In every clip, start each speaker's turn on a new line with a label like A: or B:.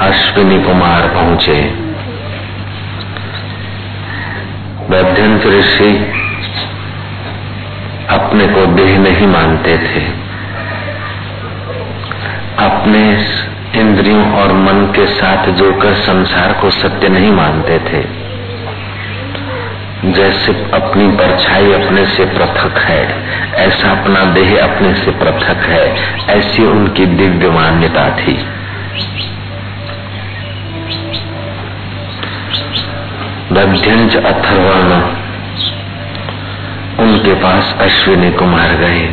A: अश्विनी कुमार पहुँचे। वैद्यंत ऋषि अपने को देह नहीं मानते थे। अपने इंद्रियों और मन के साथ जोकर संसार को सत्य नहीं मानते थे। जैसे अपनी परछाई अपने से पृथक है, ऐसा अपना देह अपने से पृथक है, ऐसी उनकी दिव्य मान्यता थी। दध्यंज अथर्वर्ण। उनके पास अश्विनी कुमार गए।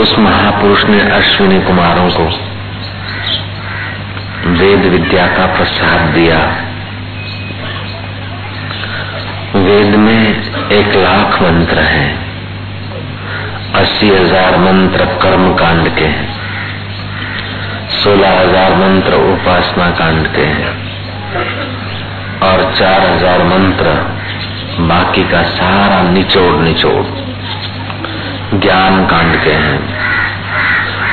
A: उस महापुरुष ने अश्विनी कुमारों को वेद विद्या का प्रसाद दिया। वेद में एक लाख मंत्र हैं। अस्सी हज़ार मंत्र कर्म कांड के हैं। सोलह हज़ार मंत्र उपासना कांड के हैं। और चार हज़ार मंत्र, बाकी का सारा निचोड़ निचोड़। ज्ञान कांड के हैं,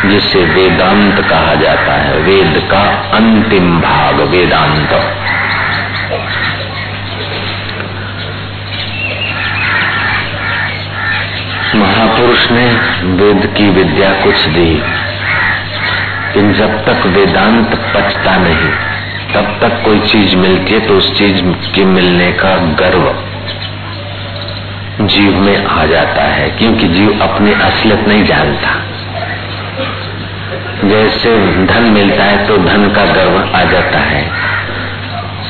A: जिसे वेदांत कहा जाता है। वेद का अंतिम भाग, वेदांत। महापुरुष ने वेद की विद्या कुछ दी। जब तक वेदांत पचता नहीं तब तक कोई चीज़ मिलती है तो उस चीज़ के मिलने का गर्व जीव में आ जाता है, क्योंकि जीव अपनी असलियत नहीं जानता। जैसे धन मिलता है तो धन का गर्व आ जाता है।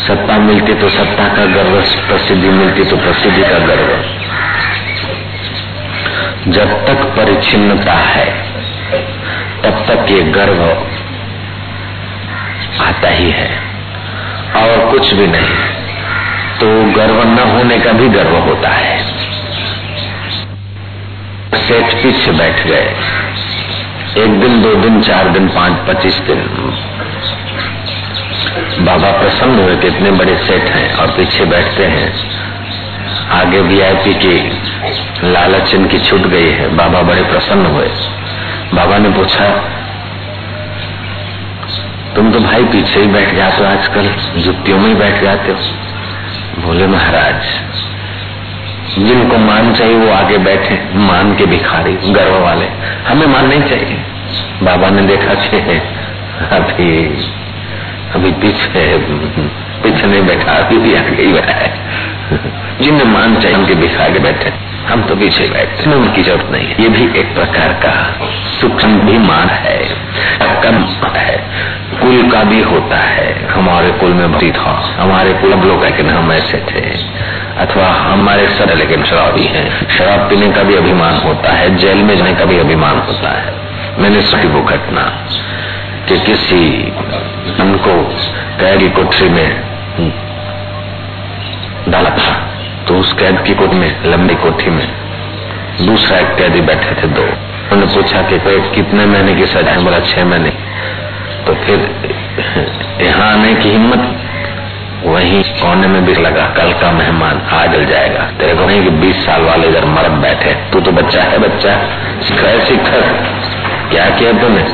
A: सत्ता मिलती तो सत्ता का गर्व, प्रसिद्धि मिलती तो प्रसिद्धि का गर्व। जब तक परिचिन्नता है, तब तक ये गर्व आता ही है। और कुछ भी नहीं। तो गर्व न होने का भी गर्व होता है। सेठ पीछे बैठ गए। एक दिन, दो दिन, चार दिन, पाँच, पच्चीस दिन। बाबा प्रसन्न हुए कि इतने बड़े सेठ हैं और पीछे बैठते हैं। आगे वीआईपी की लालच इनकी छूट गई है। बाबा बड़े प्रसन्न हुए। बाबा ने पूछा तुम तो भाई पीछे ही बैठ जाते हो आजकल जुतियों में ही बैठ जाते हो। बोले महाराज, जिनको मान चाहिए वो आगे बैठे, मान के भिखारी, गर्व वाले। हमें मान नहीं चाहिए। बाबा ने देखा कि अभी अभी पीछे पीछे नहीं बैठा, अभी भी आगे ही बैठा है। जिन्हें मान चाहिए, उनके भिखारी बैठे। हम तो पीछे बैठते हैं उनकी ज़रूरत नहीं है। ये भी एक प्रकार का सूक्ष्म भी मान है। कम है। कुल का भी होता है। हमारे कुल में भक्ति था हमारे कुल लोग लेकिन हम ऐसे थे। अथवा हमारे सर लेकिन शराबी हैं। शराब पीने का भी अभिमान होता है। जेल में जाने का भी अभिमान होता है। मैंने सुनी वो घटना कि किसी उनको कैद की कोठरी में डाला था। तो उस कैद की कोठ में, लंबी कोठी में, दूसरा एक कैदी बैठे थे दो। उन्होंने पूछा कि कितने महीने की सजा है? बोला, छह महीने। तो फिर यहाँ आने की हिम्मत? वही कोने में भी लगा, कल का मेहमान आ जल जाएगा। तेरे को नहीं कि बीस साल वाले इधर मर्द बैठे। तू तो बच्चा है, बच्चा। सिखा सिखा क्या किया तूने?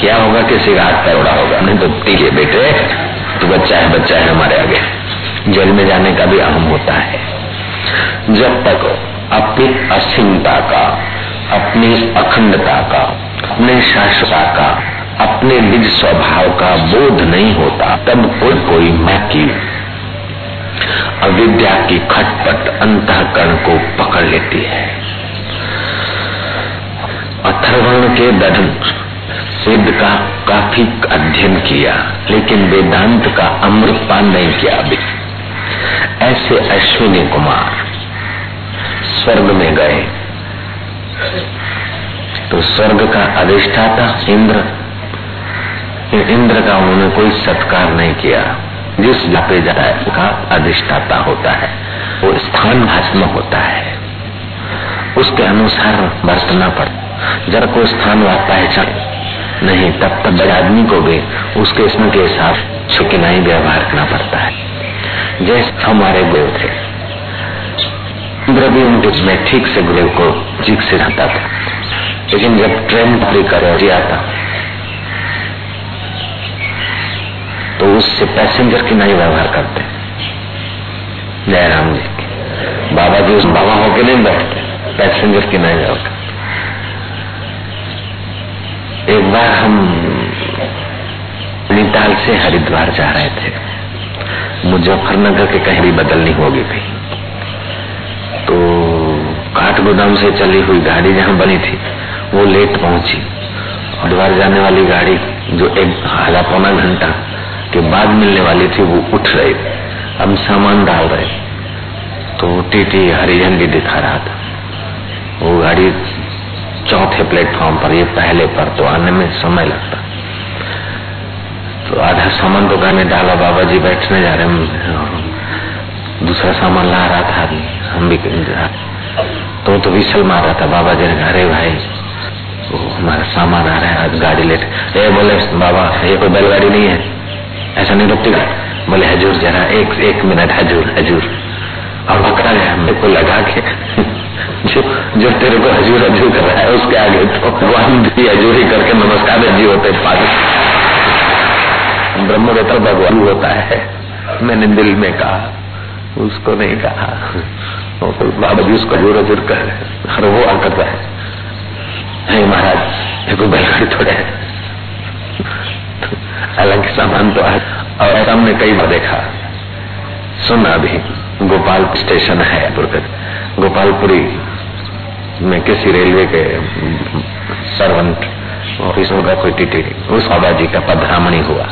A: क्या होगा किसी का हाथ पैर उड़ा होगा? नहीं तो ठीक है बेटे। तू बच्चा है बच्चा है हमारे आगे। जेल में जाने का भी अहम होता है। जब तक अपनी असीमता का अपनी अखंडता का, अपने शाश्वता का, अपने निज स्वभाव का बोध नहीं होता, तब कोई कोई मैं की अविद्या की खटपट अंतकरण को पकड़ लेती है। अथर्वण के दर्शन वेद का काफ़ी अध्ययन किया, लेकिन वेदांत का अमृतपान नहीं किया अभी। ऐसे अश्विनी कुमार स्वर्ग में गए। तो स्वर्ग का अधिष्ठाता इंद्र। इंद्र का उन्होंने कोई सत्कार नहीं किया। जिस जापे जाता है उसका अधिष्ठाता होता है, वो स्थान भस्म होता है। उसके अनुसार बरतना पड़ता जरा कोई स्थान व पहचान नहीं, तब तक बड़े आदमी को भी उसके इसमें के हिसाब छुकिना ही व्यवहार करना पड़ता है। जैसे हमारे गुरु थे। इंद्र भी उनके में ठीक से गुरु को ठीक से रहता था। लेकिन जब ट्रेन पकड़ी कर तो उससे पैसेंजर की नहीं व्यवहार करते। जयराम जी बाबा जी उस बाबा होके नहीं बैठते, पैसेंजर की नहीं व्यवहार करते। एक बार हम नैनीताल से हरिद्वार जा रहे थे। मुजफ्फरनगर के कहीं भी बदलनी होगी कहीं। तो काठगोदाम से चली हुई गाड़ी जहाँ बनी थी, वो लेट पहुँची। हरिद्वार जाने वाली गाड़ी जो एक आधा पौना घंटा के बाद मिलने वाली थी, वो उठ रही। हम सामान डाल रहे। तो टीटी हरी झंडी दिखा रहा था। वो गाड़ी चौथे प्लेटफॉर्म पर, ये पहले पर तो आने में समय लगता। तो आधा सामान तो घर में डाला, बाबा जी बैठने जा रहे हैं। दूसरा सामान ला रहा था अभी। हम भी तो तो विसल मार रहा था, बाबा जी ने अरे भाई। वो हमारा सामान आ रहा है, आज गाड़ी लेट। ए, बोले, बाबा, ये कोई बैलगाड़ी नहीं है। ऐसा नहीं रुकती बोले, हजूर जरा, एक एक मिनट, हजूर हजूर। और पकड़ा गया मेरे को लगा के। जो जो तेरे को हजूर हजूर कर रहा है, उसके आगे तो भगवान भी हजूरी करके नमस्कार जी होते पास ब्रह्मवेता भगवान होता है, मैंने दिल में कहा। उसको नहीं कहा। तो बाबा जी उसको हजूर हजूर कर हर वो करता है। नहीं महाराज कोई बैलगाड़ी थोड़े है। अलग सामान तो है। और ऐसा हमने कई बार देखा। सुना भी गोपाल स्टेशन है गोपालपुरी में किसी रेलवे के सर्वेंट ऑफ़िस होगा कोई टीटी। उस बाबा जी का पधरामणी हुआ।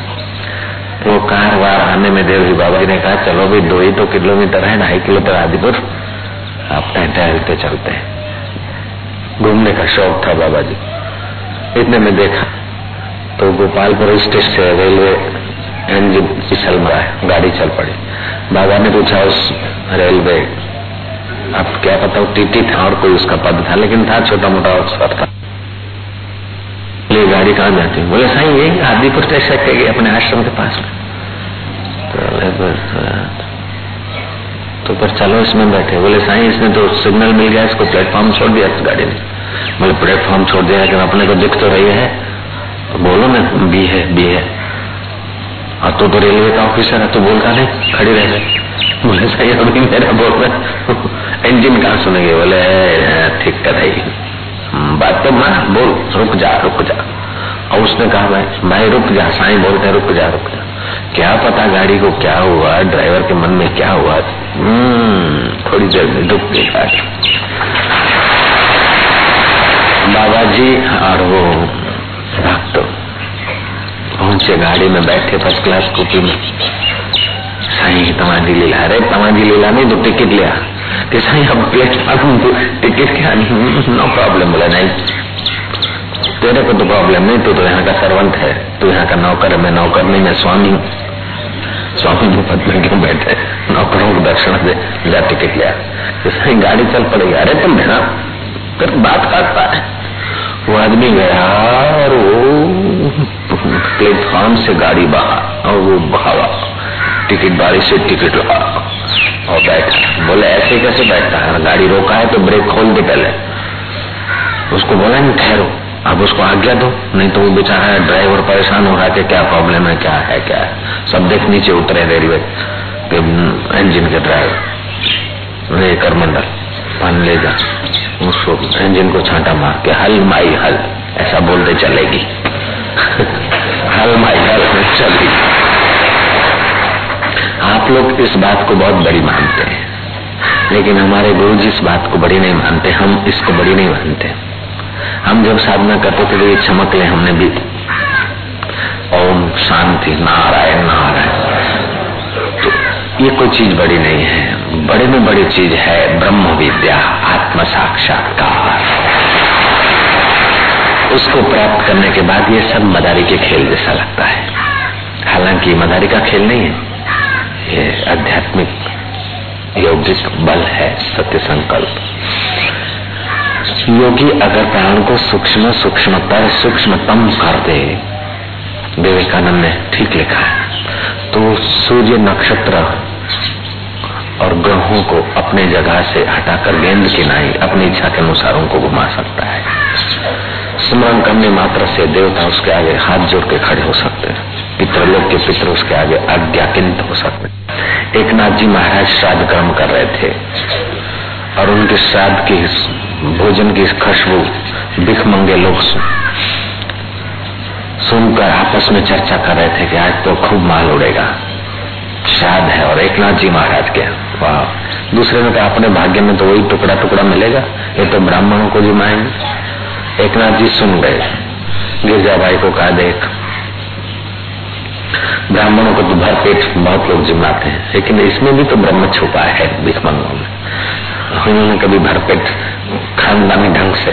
A: वो कार वार आने में देव बाबा जी ने कहा, चलो भाई, दो ही तो किलोमीटर है, ढाई किलोमीटर आदिपुर। आप टहलते चलते घूमने का शौक था बाबा जी इतने में देखा तो गोपालपुर स्टेशन से रेलवे इंजन फिसल मरा है, गाड़ी चल पड़ी। बाबा ने पूछा, उस रेलवे अब क्या पता टीटी था और कोई उसका पद था? लेकिन था छोटा मोटा अफसर था। ये गाड़ी कहाँ जाती बोले साई यही आदिपुर स्टेशन के अपने आश्रम के पास में। तो तो पर चलो इसमें बैठे। बोले साई इसने तो सिग्नल मिल गया इसको प्लेटफॉर्म छोड़ दिया इस गाड़ी ने। बोले प्लेटफॉर्म छोड़ दिया लेकिन अपने को दिख तो रही है। तो बोलो ना बी है बी है। और तो, तो रेलवे का ऑफिसर है तो बोलता नहीं खड़ी रह गए बोले सही अभी मेरा बोल रहे इंजन कहा सुनेंगे? बोले ठीक कर रही बात तो मान बोल रुक जा रुक जा। और उसने कहा भाई भाई रुक जा साई बोलते रुक जा रुक जा। क्या पता गाड़ी को क्या हुआ ड्राइवर के मन में क्या हुआ? हम्म, थोड़ी देर में रुक गई गाड़ी। बाबा जी और वो भक्त पहुँचे गाड़ी में बैठे फ़र्स्ट क्लास कॉपी में। साईं तमाजी लीला। अरे तमाजी लीला नहीं तो टिकट लिया प्रॉब्लम बोला नहीं तेरे को तो प्रॉब्लम नहीं, तू तो यहाँ का सर्वंत है। तू यहाँ का नौकर मैं नौकर नहीं, मैं स्वामी स्वामी के पद में क्यों बैठे? नौकरों को दर्शन दे, जा टिकट लिया साईं गाड़ी चल पड़ेगी अरे तुम भेड़ा फिर बात काटता है वो आदमी गया और वो प्लेटफॉर्म से गाड़ी बहा और वो बहावा। टिकट बारी से टिकट लगा और बैठा। बोले, ऐसे कैसे बैठता है? गाड़ी रोका है तो ब्रेक खोल दे पहले। उसको बोला, नहीं, ठहरो। अब उसको आज्ञा दो। नहीं तो वो बेचारा ड्राइवर परेशान हो रहा है कि क्या प्रॉब्लम है, क्या है क्या है? सब देख नीचे उतरे रेलवे के इंजन के ड्राइवर कर मंडल, पान ले जा। उसको इंजन को छांटा मार के, हल, माई, हल। ऐसा बोलते चलेगी। हल, माई, हल, चलेगी। आप लोग इस बात को बहुत बड़ी मानते हैं। लेकिन हमारे गुरु जी इस बात को बड़ी नहीं मानते, हम इसको बड़ी नहीं मानते। हम जब साधना करते थे तो ये चमक ले हमने भी। ओम शांति नारायण नारायण। तो ये कोई चीज़ बड़ी नहीं है। बड़े में बड़ी चीज़ है ब्रह्म विद्या आत्म साक्षात्कार उसको प्राप्त करने के बाद ये सब मदारी के खेल जैसा लगता है। हालाँकि मदारी का खेल नहीं है। ये आध्यात्मिक यौगिक बल है सत्य संकल्प। योगी अगर प्राण को सूक्ष्म सूक्ष्मतर सूक्ष्मतम कर दे, विवेकानंद ने ठीक लिखा है तो सूर्य नक्षत्र और ग्रहों को अपने जगह से हटाकर गेंद की नाई अपनी इच्छा के अनुसार उनको घुमा सकता है। स्मरण करने मात्र से देवता उसके आगे हाथ जोड़ के खड़े हो सकते हैं। पितृलोक के पितृ उसके आगे अज्ञाकिंत हो सकते। एक नाथ जी महाराज श्राद्ध कर्म कर रहे थे और उनके श्राद्ध की भोजन की खुशबू भिख मंगे लोग सुनकर आपस में चर्चा कर रहे थे कि आज तो खूब माल उड़ेगा। श्राद्ध है और एक नाथ जी महाराज के वाह। दूसरे ने कहा, अपने भाग्य में तो वही टुकड़ा टुकड़ा मिलेगा। ये तो ब्राह्मणों को जिमाएँगे एक नाथ जी सुन गए। गिरजा भाई को कहा, देख ब्राह्मणों को तो भर पेट बहुत लोग जिमाते हैं, लेकिन इसमें भी तो ब्रह्म छुपा है भिखमंगों में। उन्होंने कभी भरपेट खानदानी ढंग से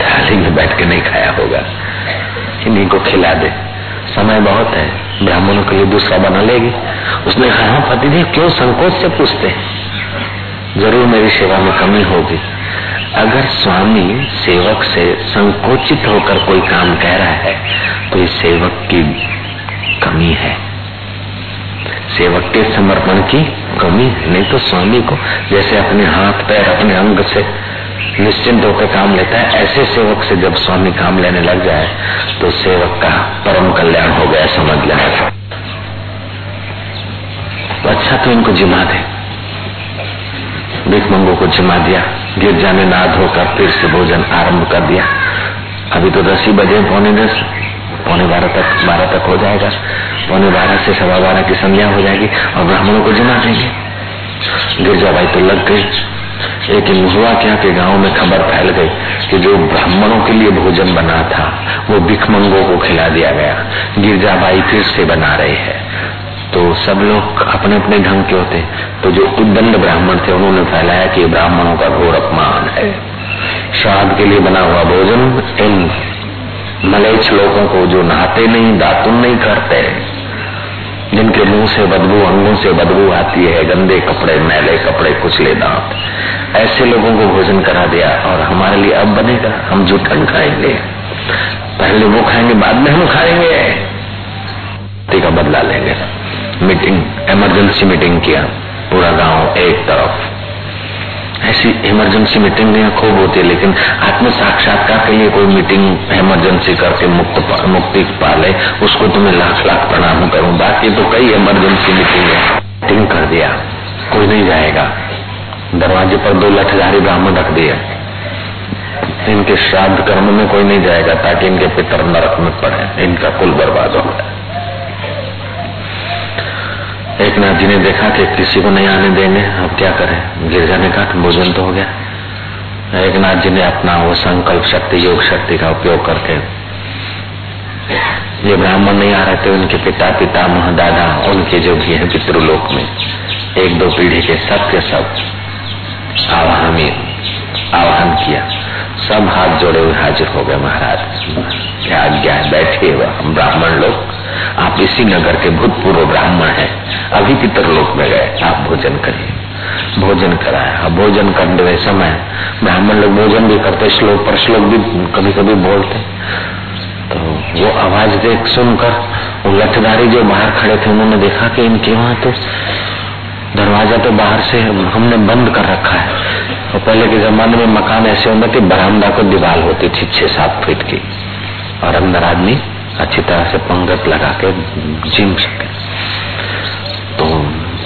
A: थाली में बैठ के नहीं खाया होगा। इन्हीं को खिला दे। समय बहुत है, ब्राह्मणों के लिए दूसरा बना लेगी। उसने कहा हाँ पतिदेव, क्यों संकोच से पूछते ज़रूर मेरी सेवा में कमी होगी। अगर स्वामी सेवक से संकोचित होकर कोई काम कह रहा है तो इस सेवक की कमी है। सेवक के समर्पण की कमी नहीं तो स्वामी को जैसे अपने हाथ, पैर, अपने अंग से निश्चिंत होकर काम लेता है, ऐसे सेवक से जब स्वामी काम लेने लग जाए तो सेवक का परम कल्याण हो गया, समझ लेना तो अच्छा तो इनको जिमा दे। भिख मंगो को जिमा दिया, गिरजा में ना धोकर फिर से भोजन आरंभ कर दिया। अभी तो दस ही बजे पौने दस। पौने बारह तक बारह तक हो जाएगा। पौने बारह से सवा बारह की संध्या हो जाएगी और ब्राह्मणों को जमा देंगे। गिरजा भाई तो लग गई। लेकिन हुआ क्या कि गाँव में खबर फैल गई कि जो ब्राह्मणों के लिए भोजन बना था, वो भिखमंगों को खिला दिया गया। गिरजा भाई फिर से बना रहे हैं। तो सब लोग अपने अपने ढंग के होते। तो जो उद्दंड ब्राह्मण थे, उन्होंने फैलाया कि ब्राह्मणों का घोर अपमान है। श्राद्ध के लिए बना हुआ भोजन इन मलेच लोगों को जो नहाते नहीं, दातुन नहीं करते, जिनके मुँह से बदबू, अंगों से बदबू आती है, गंदे कपड़े, मैले कपड़े, कुचले दांत, ऐसे लोगों को भोजन करा दिया और हमारे लिए अब बनेगा, हम जूठन खाएँगे। पहले वो खाएँगे, बाद में हम खाएँगे। का बदला लेंगे। मीटिंग इमरजेंसी मीटिंग किया, पूरा गाँव एक तरफ़। ऐसी इमरजेंसी मीटिंग खूब होती है, लेकिन आत्म साक्षात्कार के लिए कोई मीटिंग इमरजेंसी करके मुक्त मुक्ति पा ले उसको तुम्हें लाख लाख प्रणाम करूँ। बाकी तो कई इमरजेंसी मीटिंग है। मीटिंग कर दिया, कोई नहीं जाएगा। दरवाजे पर दो लठधारी ब्राह्मण रख दिया इनके श्राद्ध कर्म में कोई नहीं जाएगा, ताकि इनके पितर नरक में पड़े, इनका कुल बर्बाद हो गया। एक नाथ जी ने देखा कि किसी को नहीं आने देंगे अब क्या करें? गिरजा ने कहा भोजन तो हो गया। एक नाथ जी ने अपना वो संकल्प शक्ति, योग शक्ति का उपयोग करके, ये ब्राह्मण नहीं आ रहे थे, उनके पिता पिता मह दादा उनके जो भी है पितृलोक में, एक दो पीढ़ी के सत्य सब आवाहन आवाहन किया। सब हाथ जोड़े हुए हाजिर हो गए महाराज। क्या आज्ञा है? बैठे हुए हम ब्राह्मण लोग। आप इसी नगर के भूतपूर्व ब्राह्मण हैं। अभी पितरलोक में गए। आप भोजन करिए। भोजन कराया भोजन करने समय ब्राह्मण लोग भोजन भी करते, श्लोक पर श्लोक भी कभी कभी बोलते। तो वो आवाज़ देख सुनकर वो लठदारी जो बाहर खड़े थे, उन्होंने देखा कि इनके वहाँ तो दरवाज़ा तो बाहर से हमने बंद कर रखा है। तो पहले के जमाने में मकान ऐसे होंगे कि बरामदा को दीवार होती थी छह सात फीट की। और अंदर आदमी अच्छी तरह से पंगत लगा के जिम सके तो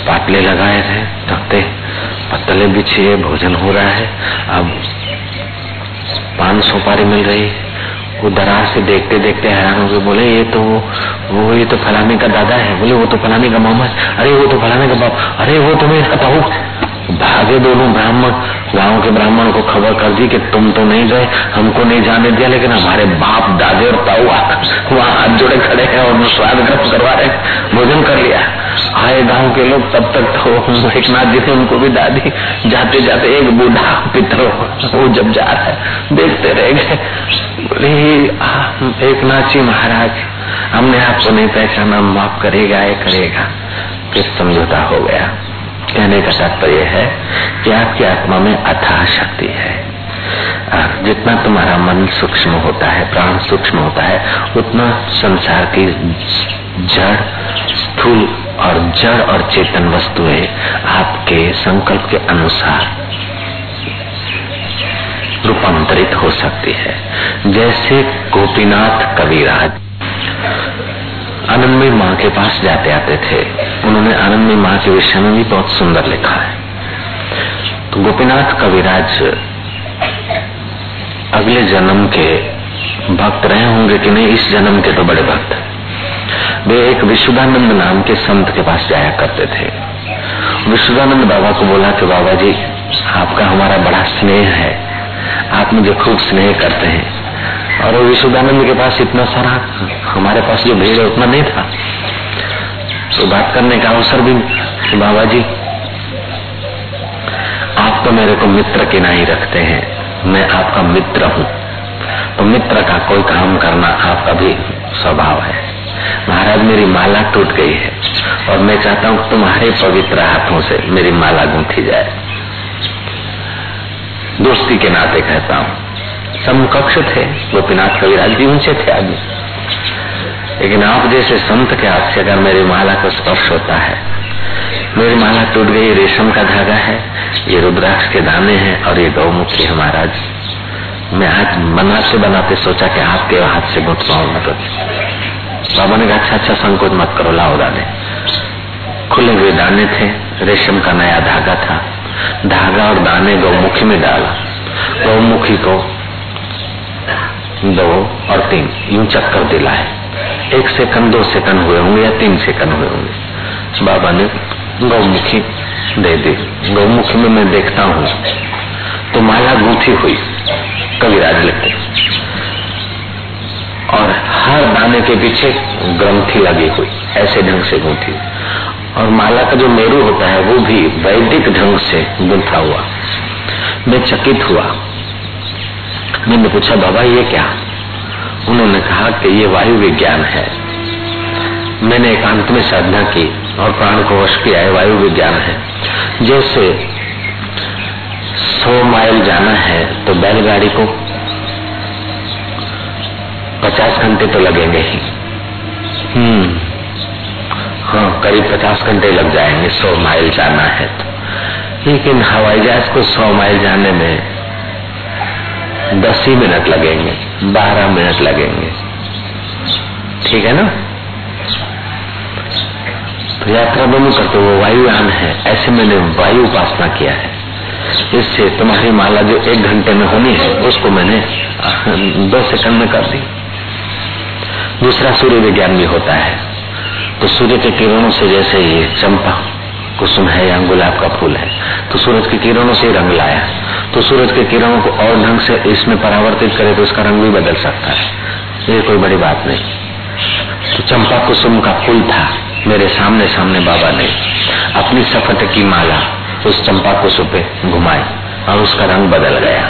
A: पाटले लगाए थे तख्ते पत्तले बिछिए भोजन हो रहा है। अब पान सुपारी मिल रही वो दरार से देखते देखते हैरान हो गए। बोले, ये तो वो, ये तो फलाने का दादा है। बोले, वो तो फलाने का मामा है। अरे, वो तो फलाने का बाप अरे, वो तो मैं बताऊ भागे दोनों ब्राह्मण, गाँव के ब्राह्मण को खबर कर दी कि तुम तो नहीं गए, हमको नहीं जाने दिया, लेकिन हमारे बाप, दादे और ताऊ वहाँ हाथ जोड़े खड़े हैं और स्वाद ग्रह करवा रहे भोजन कर लिया। आए गाँव के लोग तब तक तो एक नाथ जी ने उनको भी दादी। जाते जाते एक बूढ़ा पितर वो जब जा रहा है, देखते रह गए। बोले एक नाथ जी महाराज, हमने आपको नहीं पहचाना, माफ़ करेगा, ये करेगा। फिर समझौता हो गया। कहने का तात्पर्य है कि आपकी आत्मा में अथाह शक्ति है। जितना तुम्हारा मन सूक्ष्म होता है, प्राण सूक्ष्म होता है, उतना संसार की जड़, स्थूल और जड़ और चेतन वस्तुएँ आपके संकल्प के अनुसार रूपांतरित हो सकती है। जैसे गोपीनाथ कविराज। आनंदमयी माँ के पास जाते आते थे। उन्होंने आनंदमयी माँ के विषय में भी बहुत सुंदर लिखा है। तो गोपीनाथ कविराज अगले जन्म के भक्त रहे होंगे कि नहीं? इस जन्म के तो बड़े भक्त। वे एक विशुद्धानंद नाम के संत के पास जाया करते थे। विशुद्धानंद बाबा को बोला कि बाबा जी, आपका हमारा बड़ा स्नेह है। आप मुझे खूब स्नेह करते हैं। और विशुद्धानंद के पास इतना सारा हमारे पास जो भीड़ है, उतना नहीं था। तो बात करने का अवसर भी बाबा जी आप तो मेरे को मित्र के ना ही रखते हैं। मैं आपका मित्र हूँ। तो मित्र का कोई काम करना आपका भी स्वभाव है। महाराज, मेरी माला टूट गई है और मैं चाहता हूँ तुम्हारे पवित्र हाथों से मेरी माला गूंथी जाए। दोस्ती के नाते कहता हूँ समकक्ष थे, गोपीनाथ कविराज भी ऊँचे थे आदमी लेकिन आप जैसे संत के हाथ से अगर मेरी माला को स्पर्श होता है, मेरी माला टूट गई रेशम का धागा है, ये रुद्राक्ष के दाने हैं और ये गौमुखी है महाराज। मैं आज बनाते बनाते सोचा कि आपके हाथ से गुट पाऊँगा तो। बाबा ने कहा अच्छा अच्छा संकोच मत करो, लाओ दाने। खुले हुए दाने थे, रेशम का नया धागा था। धागा और दाने गौमुखी में डाला। गौमुखी को दो और तीन यूँ चक्कर दिलाए। एक सेकंड, दो सेकंड हुए होंगे या तीन सेकंड हुए होंगे? बाबा ने गौमुखी दे दी। गौमुखी में मैं देखता हूँ। तो माला गूंथी हुई, कविराज लिखते। और हर दाने के पीछे ग्रंथि लगी हुई, ऐसे ढंग से गूंथी। और माला का जो मेरू होता है, वो भी वैदिक ढंग से गुंथा हुआ। मैं चकित हुआ। मैंने पूछा बाबा ये क्या? उन्होंने कहा कि ये वायु विज्ञान है। मैंने एकांत में साधना की और प्राण को वश किया है वायु विज्ञान है। जैसे सौ माइल जाना है तो बैलगाड़ी को पचास घंटे तो लगेंगे ही। हम्म। हाँ करीब पचास घंटे लग जाएँगे सौ माइल जाना है तो। लेकिन हवाई जहाज़ को सौ माइल जाने में दस ही मिनट लगेंगे, बारह मिनट लगेंगे। ठीक है ना? तो यात्रा दोनों करते वो वायुयान है। ऐसे मैंने वायु उपासना किया है। इससे तुम्हारी माला जो एक घंटे में होनी है, उसको मैंने दो सेकंड में कर दी। दूसरा सूर्य विज्ञान भी होता है। तो सूर्य के किरणों से जैसे ये चंपा, कुसुम है या गुलाब का फूल है तो सूरज की किरणों से रंग लाया। तो सूरज के किरणों को और ढंग से इसमें परावर्तित करे तो उसका रंग भी बदल सकता है। ये कोई बड़ी बात नहीं। तो चंपा कुसुम का फूल था, मेरे सामने सामने बाबा ने अपनी सफट की माला उस चंपा कुसुम पे घुमाई और उसका रंग बदल गया।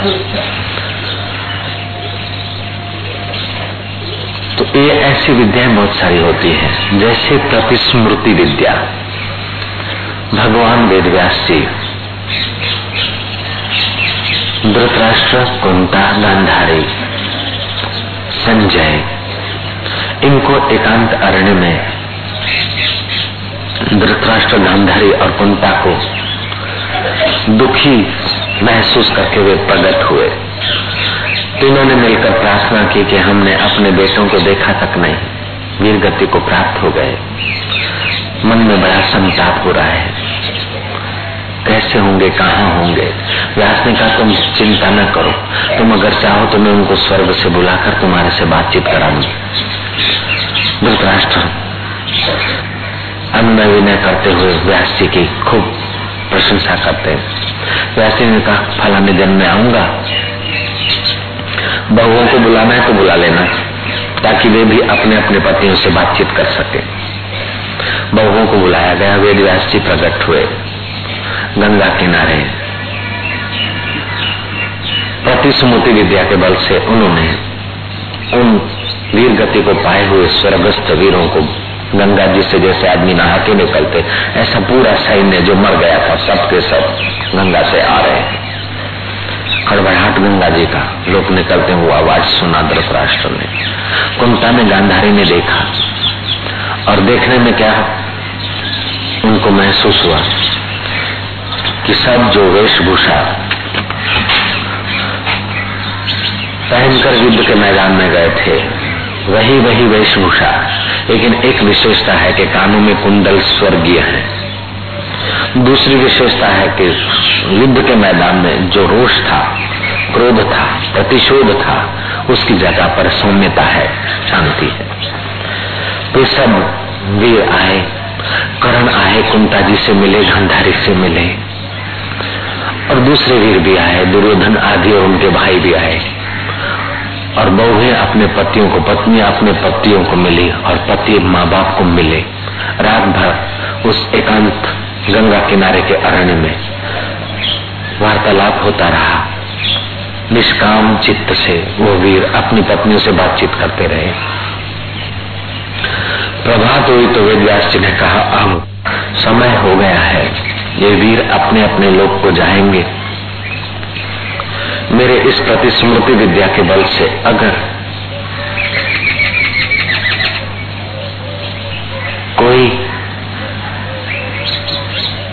A: तो ये ऐसी विद्याएँ बहुत सारी होती हैं, जैसे प्रतिस्मृति विद्या। भगवान वेद व्यास जी धृतराष्ट्र कुंता गांधारी संजय। इनको एकांत अरण्य में धृतराष्ट्र गांधारी और कुंता को दुखी महसूस करके वे प्रकट हुए। तीनों ने मिलकर प्रार्थना की कि हमने अपने बेटों को देखा तक नहीं वीर गति को प्राप्त हो गए। मन में बड़ा संताप हो रहा है। कैसे होंगे, कहाँ होंगे? व्यास ने कहा, तुम चिंता न करो। तुम अगर चाहो तो मैं उनको स्वर्ग से बुलाकर तुम्हारे से बातचीत करा दूँगी धृतराष्ट्र अन्य विनय करते हुए व्यास जी की खूब प्रशंसा करते हैं। व्यास जी ने कहा, फलाने दिन में आऊँगा। बहुओं को बुलाना है तो बुला लेना, ताकि वे भी अपने अपने पतियों से बातचीत कर सके। बहुओं को बुलाया गया, वेद व्यास जी प्रकट हुए। गंगा किनारे। प्रतिस्मृति विद्या के बल से उन्होंने उन वीर गति को पाए हुए स्वर्गस्थ वीरों को गंगा जी से जैसे आदमी नहा के निकलते, ऐसा पूरा सैन्य जो मर गया था सब के सब गंगा से आ रहे खड़बड़ाहट गंगा जी का लोग निकलते वो आवाज़ सुना धृतराष्ट्र ने। कुंता ने गांधारी ने देखा और देखने में क्या उनको महसूस हुआ? कि सब जो वेशभूषा। पहनकर युद्ध के मैदान में गए थे। वही वही वेशभूषा। लेकिन एक विशेषता है कि कानों में कुंडल स्वर्गीय है। दूसरी विशेषता है कि युद्ध के मैदान में जो रोष था, क्रोध था, प्रतिशोध था, उसकी जगह पर सौम्यता है, शांति है। तो सब वीर आए, करण आए कुंता जी से मिले गंधारी से मिले। और दूसरे वीर भी आए, दुर्योधन आदि और उनके भाई भी आए। और बहुएँ अपने पतियों को पत्नियाँ अपने पतियों को मिली और पति माँ बाप को मिले। रात भर उस एकांत गंगा किनारे के अरण्य में वार्तालाप होता रहा। निष्काम चित्त से वो वीर अपनी पत्नियों से बातचीत करते रहे। प्रभात हुई तो वेदव्यास जी ने कहा अब समय हो गया है। ये वीर अपने अपने लोग को जाएँगे। मेरे इस प्रति स्मृति विद्या के बल से अगर कोई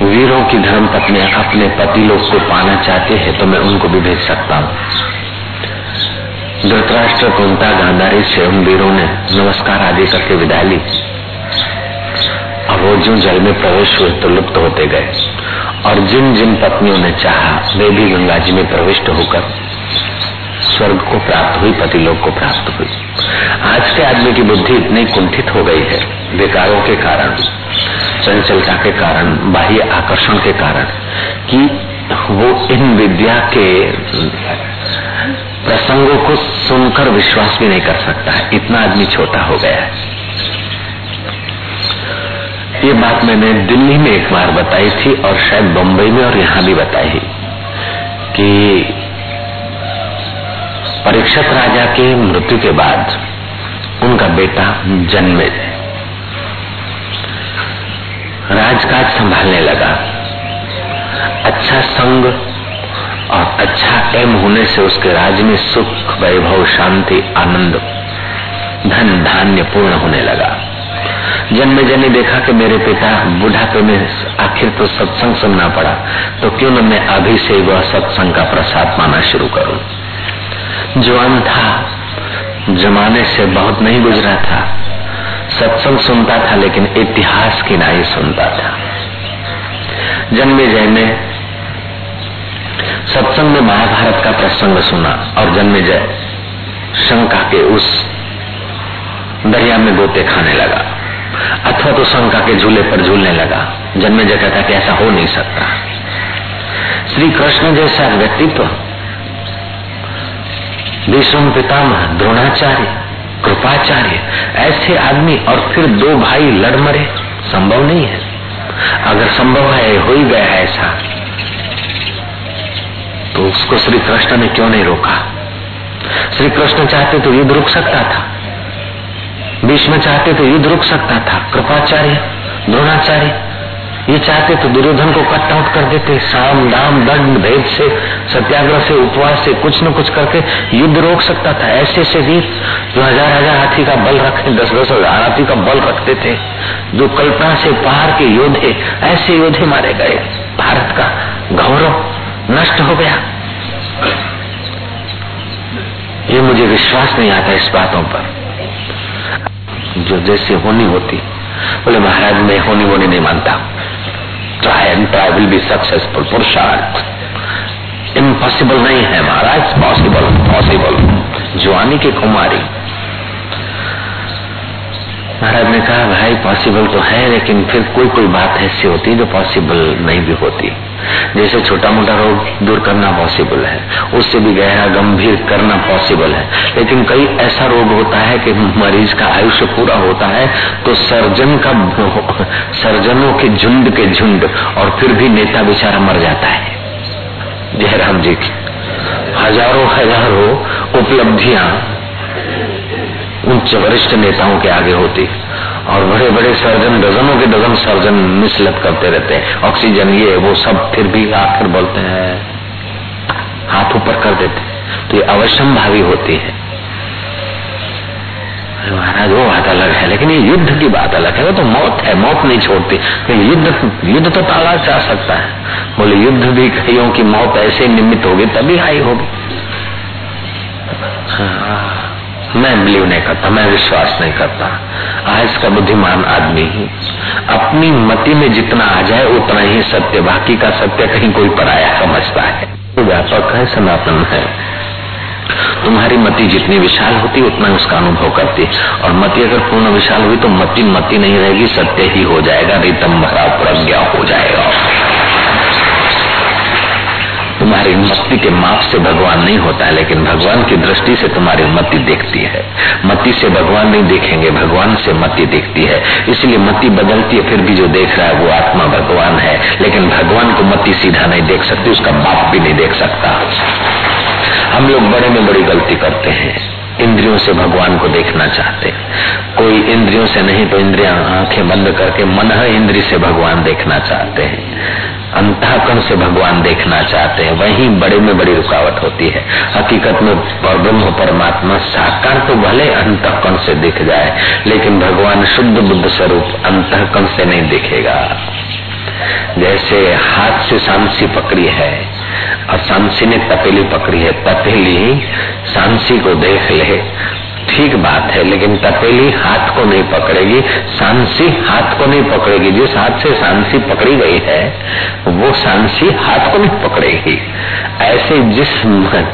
A: वीरों की धर्म पत्नियाँ अपने पति लोग को पाना चाहते हैं तो मैं उनको भी भेज सकता हूँ। धृतराष्ट्र कुंता गांधारी से उन वीरों ने नमस्कार आदि करके विदाई ली। और वो जो जल में प्रवेश हुए तो लुप्त होते गए। और जिन जिन पत्नियों ने चाहा, वे भी गंगा जी में प्रविष्ट होकर स्वर्ग को प्राप्त हुई पति लोग को प्राप्त हुई। आज के आदमी की बुद्धि इतनी कुंठित हो गई है, विकारों के कारण, चंचलता के कारण, बाह्य आकर्षण के कारण, कि वो इन विद्या के प्रसंगों को सुनकर विश्वास भी नहीं कर सकता। है इतना आदमी छोटा हो गया है। ये बात मैंने दिल्ली में एक बार बताई थी और शायद बम्बई में और यहाँ भी बताई कि परीक्षक राजा के मृत्यु के बाद उनका बेटा जन्मे राजकाज संभालने लगा। अच्छा संग और अच्छा एम होने से उसके राज में सुख, वैभव, शांति, आनंद धन धान्य पूर्ण होने लगा। जन्मे जने देखा कि मेरे पिता बुढ़ापे में आखिर तो सत्संग सुनना पड़ा तो क्यों न मैं अभी से वह सत्संग का प्रसाद पाना शुरू करूँ? जवान था, जमाने से बहुत नहीं गुजरा था। सत्संग सुनता था, लेकिन इतिहास की नाई सुनता था। जन्मे जय में सत्संग में महाभारत का प्रसंग सुना और जन्मे जय शंका के उस दरिया में गोते खाने लगा। अथवा तो शंका के झूले पर झूलने लगा। जन्मे जय कहता कि ऐसा हो नहीं सकता। श्री कृष्ण जैसा व्यक्तित्व, विष्णु पितामह, द्रोणाचार्य, कृपाचार्य, ऐसे आदमी और फिर दो भाई लड़ मरे संभव नहीं है। अगर संभव है, हो ही गया है ऐसा। तो उसको श्री कृष्ण ने क्यों नहीं रोका? श्री कृष्ण चाहते तो युद्ध रुक सकता था। भीष्म चाहते तो युद्ध रुक सकता था। कृपाचार्य, द्रोणाचार्य, ये चाहते तो दुर्योधन को कट आउट कर देते। साम, दाम, दंड, भेद से, सत्याग्रह से, उपवास से, कुछ न कुछ करके युद्ध रोक सकता था। ऐसे ऐसे वीर जो हज़ार हज़ार हाथी का बल रखते दस दस हज़ार हाथी का बल रखते थे, जो कल्पना से पहाड़ के योद्धे, ऐसे योद्धे मारे गए। भारत का गौरव नष्ट हो गया। ये मुझे विश्वास नहीं आता इस बातों पर। जो जैसे होनी होती। बोले, महाराज, मैं होनी होनी नहीं मानता। ट्राई बी सक्सेसफुल पुरुषार्थ। इम्पॉसिबल नहीं है, महाराज पॉसिबल पॉसिबल जवानी की कुमारी। महाराज ने कहा, भाई पॉसिबल तो है, लेकिन फिर कोई कोई बात ऐसी होती जो पॉसिबल नहीं भी होती। जैसे छोटा मोटा रोग दूर करना पॉसिबल है, उससे भी गहरा, गंभीर करना पॉसिबल है। लेकिन कई ऐसा रोग होता है कि मरीज़ का आयुष्य पूरा होता है तो सर्जन का सर्जनों के झुंड के झुंड, और फिर भी नेता बेचारा मर जाता है। जयराम जी की हज़ारों हज़ारों उपलब्धियाँ उच्च वरिष्ठ नेताओं के आगे होती और बड़े बड़े सर्जन, डजनों के डजन सर्जन मिसलत करते रहते हैं। ऑक्सीजन ये, वो सब फिर भी आखिर बोलते हैं, हाथ ऊपर कर देते तो ये अवश्यम भावी होती है। महाराज, वो बात अलग है, लेकिन ये युद्ध की बात अलग है। वो तो मौत है, मौत नहीं छोड़ती। तो युद्ध युद्ध तो टाला जा सकता है। बोले, युद्ध भी कईयों की मौत ऐसे निमित्त होगी, तभी आई होगी। हाँ मैं बिलीव नहीं करता, मैं विश्वास नहीं करता। आज का बुद्धिमान आदमी ही। अपनी मति में जितना आ जाए, उतना ही सत्य, बाकी का सत्य कहीं कोई पराया समझता है। व्यापक है, सनातन है। तुम्हारी मति जितनी विशाल होती, उतना उसका अनुभव करती। और मति अगर पूर्ण विशाल हुई तो मति मति नहीं रहेगी, सत्य ही हो जाएगा रितम भरा प्रज्ञा हो जाएगा। तुम्हारी मति के माप से भगवान नहीं होता है, लेकिन भगवान की दृष्टि से तुम्हारी मति देखती है। मति से भगवान नहीं देखेंगे, भगवान से मति देखती है। इसलिए मति बदलती है, फिर भी जो देख रहा है वो आत्मा भगवान है। लेकिन भगवान को मति सीधा नहीं देख सकती, उसका बाप भी नहीं देख सकता। हम लोग बड़े में बड़ी गलती करते हैं। इंद्रियों से भगवान को देखना चाहते कोई इंद्रियों से नहीं तो इंद्रिया आँखें बंद करके मन इंद्री से भगवान देखना चाहते हैं। अंतःकरण से भगवान देखना चाहते हैं। वही बड़े में बड़ी रुकावट होती है। हकीकत में ब्रह्म परमात्मा साकार तो भले अंतःकरण से दिख जाए, लेकिन भगवान शुद्ध बुद्ध स्वरूप अंतःकरण से नहीं दिखेगा। जैसे हाथ से सांसी पकड़ी है और सांसी ने तपेली पकड़ी है, तपेली सांसी को देख ले। ठीक बात है, लेकिन तपेली हाथ को नहीं पकड़ेगी, सांसी हाथ को नहीं पकड़ेगी। जिस हाथ से सांसी पकड़ी गई है, वो सांसी हाथ को नहीं पकड़ेगी। ऐसे जिस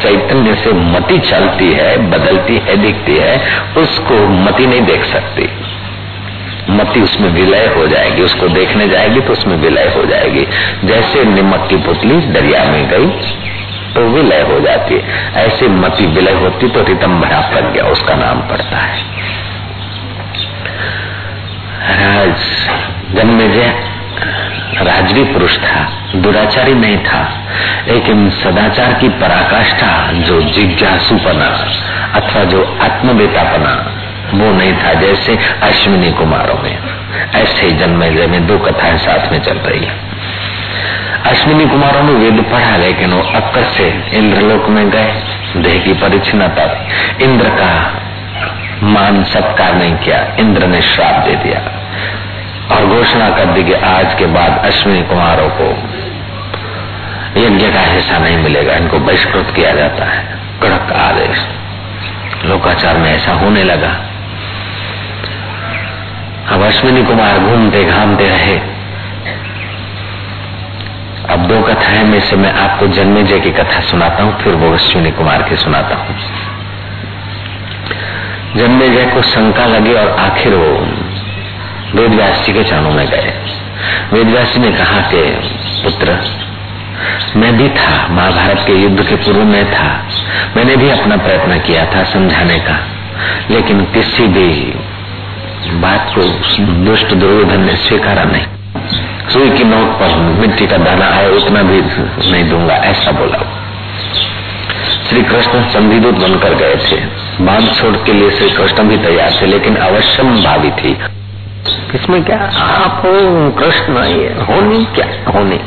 A: चैतन्य से मति चलती है, बदलती है, दिखती है, उसको मति नहीं देख सकती। मति उसमें विलय हो जाएगी, उसको देखने जाएगी तो उसमें विलय हो जाएगी। जैसे निमक की पुतली दरिया में गई तो विलय हो जाती है। ऐसे मति विलय होती तो रितम भरा प्रज्ञा उसका नाम पड़ता है। राज जन्मे जय राजवी पुरुष था, दुराचारी नहीं था, लेकिन सदाचार की पराकाष्ठा, जो जिज्ञासुपना, अथवा जो आत्मवेतापना, वो नहीं था जैसे अश्विनी कुमारों में। ऐसे ही जन्मे में दो कथाएँ साथ में चल रही है। अश्विनी कुमारों ने वेद पढ़ा, लेकिन वो अक्कर से इंद्रलोक में गए। देह की परिचिनता इंद्र का मान सत्कार नहीं किया। इंद्र ने श्राप दे दिया। और घोषणा कर दी कि आज के बाद अश्विनी कुमारों को यज्ञ का हिस्सा नहीं मिलेगा। इनको बहिष्कृत किया जाता है। कड़क आदेश। लोकाचार में ऐसा होने लगा। अब अश्विनी कुमार घूमते घामते रहे। अब दो कथाएँ में से मैं आपको जन्मे जय की कथा सुनाता हूँ, फिर वो अश्विनी कुमार की सुनाता हूँ। जन्मे जय को शंका लगी और आखिर वो वेदव्यास जी के चरणों में गए। वेदव्यास जी ने कहा कि, पुत्र, मैं भी था, महाभारत के युद्ध के पूर्व में था। मैंने भी अपना प्रयत्न किया था समझाने का, लेकिन किसी भी बात को दुष्ट दुर्योधन ने स्वीकारा नहीं। सुई की नोक पर मिट्टी का दाना आए उतना भी नहीं दूँगा, ऐसा बोला। श्री कृष्ण संधिदूत बनकर गए थे। बाँध छोड़ के लिए श्री कृष्ण भी तैयार थे, लेकिन अवश्यम भावी थी। इसमें क्या आप हो, कृष्ण? ये होनी क्या? होनी।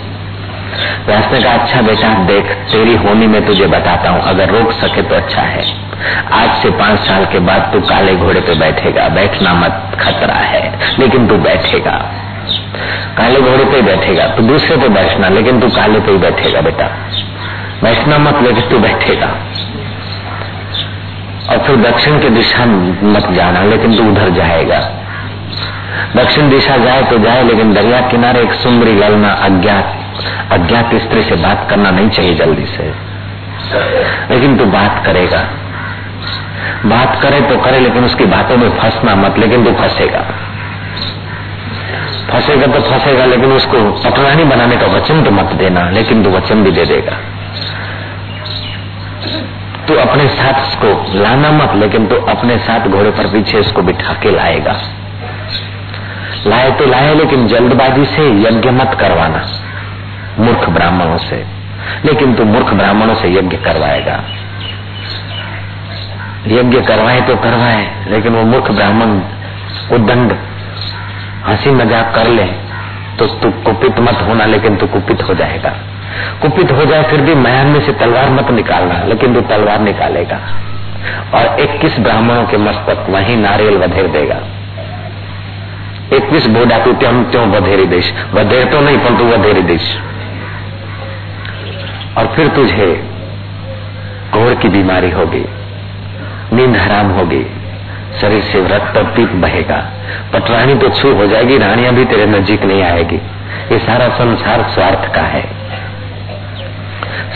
A: व्यास ने कहा अच्छा बेटा, देख, तेरी होनी में तुझे बताता हूँ। अगर रोक सके तो अच्छा है। आज से पाँच साल के बाद तू काले घोड़े पे बैठेगा। बैठना मत, खतरा है, लेकिन तू बैठेगा। काले घोड़े पे बैठेगा, तू दूसरे पे बैठना, लेकिन तू काले पे ही बैठेगा बेटा। बैठना मत, लेकिन तू बैठेगा। और फिर दक्षिण की दिशा मत जाना, लेकिन तू उधर जाएगा। दक्षिण दिशा जाए तो जाए, लेकिन दरिया किनारे एक सुंदरी ललना अज्ञात अज्ञात स्त्री से बात करना नहीं चाहिए जल्दी से। लेकिन तू बात करेगा। बात करे तो करे, लेकिन उसकी बातों में फंसना मत, लेकिन तू फंसेगा। फंसेगा तो फंसेगा, लेकिन उसको पटरानी बनाने का वचन तो मत देना, लेकिन तू वचन भी दे देगा। तू अपने साथ उसको लाना मत, लेकिन तू अपने साथ घोड़े पर पीछे उसको बिठा के लाएगा। लाए तो लाए, लेकिन जल्दबाजी से यज्ञ मत करवाना, मूर्ख ब्राह्मणों से। लेकिन तू मूर्ख ब्राह्मणों से यज्ञ करवाएगा। यज्ञ करवाए तो करवाए, लेकिन वो मूर्ख ब्राह्मण उदंड हँसी मज़ाक कर ले तो तू कुपित मत होना, लेकिन तू कुपित हो जाएगा। कुपित हो जाए, फिर भी मयान में से तलवार मत निकालना, लेकिन तू तलवार निकालेगा। और इक्कीस ब्राह्मणों के मस्तक वही नारियल वधेर देगा। इक्कीस बोडा तू त्यों त्यों वधेरी देश। वधेर तो नहीं, पर तू वधेरी देश। और फिर तुझे घोर की बीमारी होगी, नींद हराम होगी। शरीर से रक्त पीप बहेगा। पटरानी तो छू हो जाएगी, रानियाँ भी तेरे नजीक नहीं आएगी। ये सारा संसार स्वार्थ का है।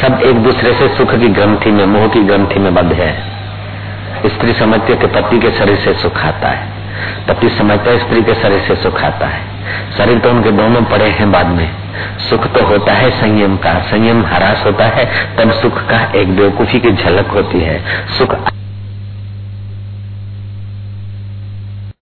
A: सब एक दूसरे से सुख की ग्रंथि में, मोह की ग्रंथि में बंध है। स्त्री समझती है कि पति के शरीर से सुख आता है। पति समझता है स्त्री के शरीर से सुख आता है। शरीर तो उनके दोनों पड़े हैं बाद में। सुख तो होता है संयम का। संयम हरास होता है, तब सुख का एक बेवकूफ़ी की झलक होती है। सुख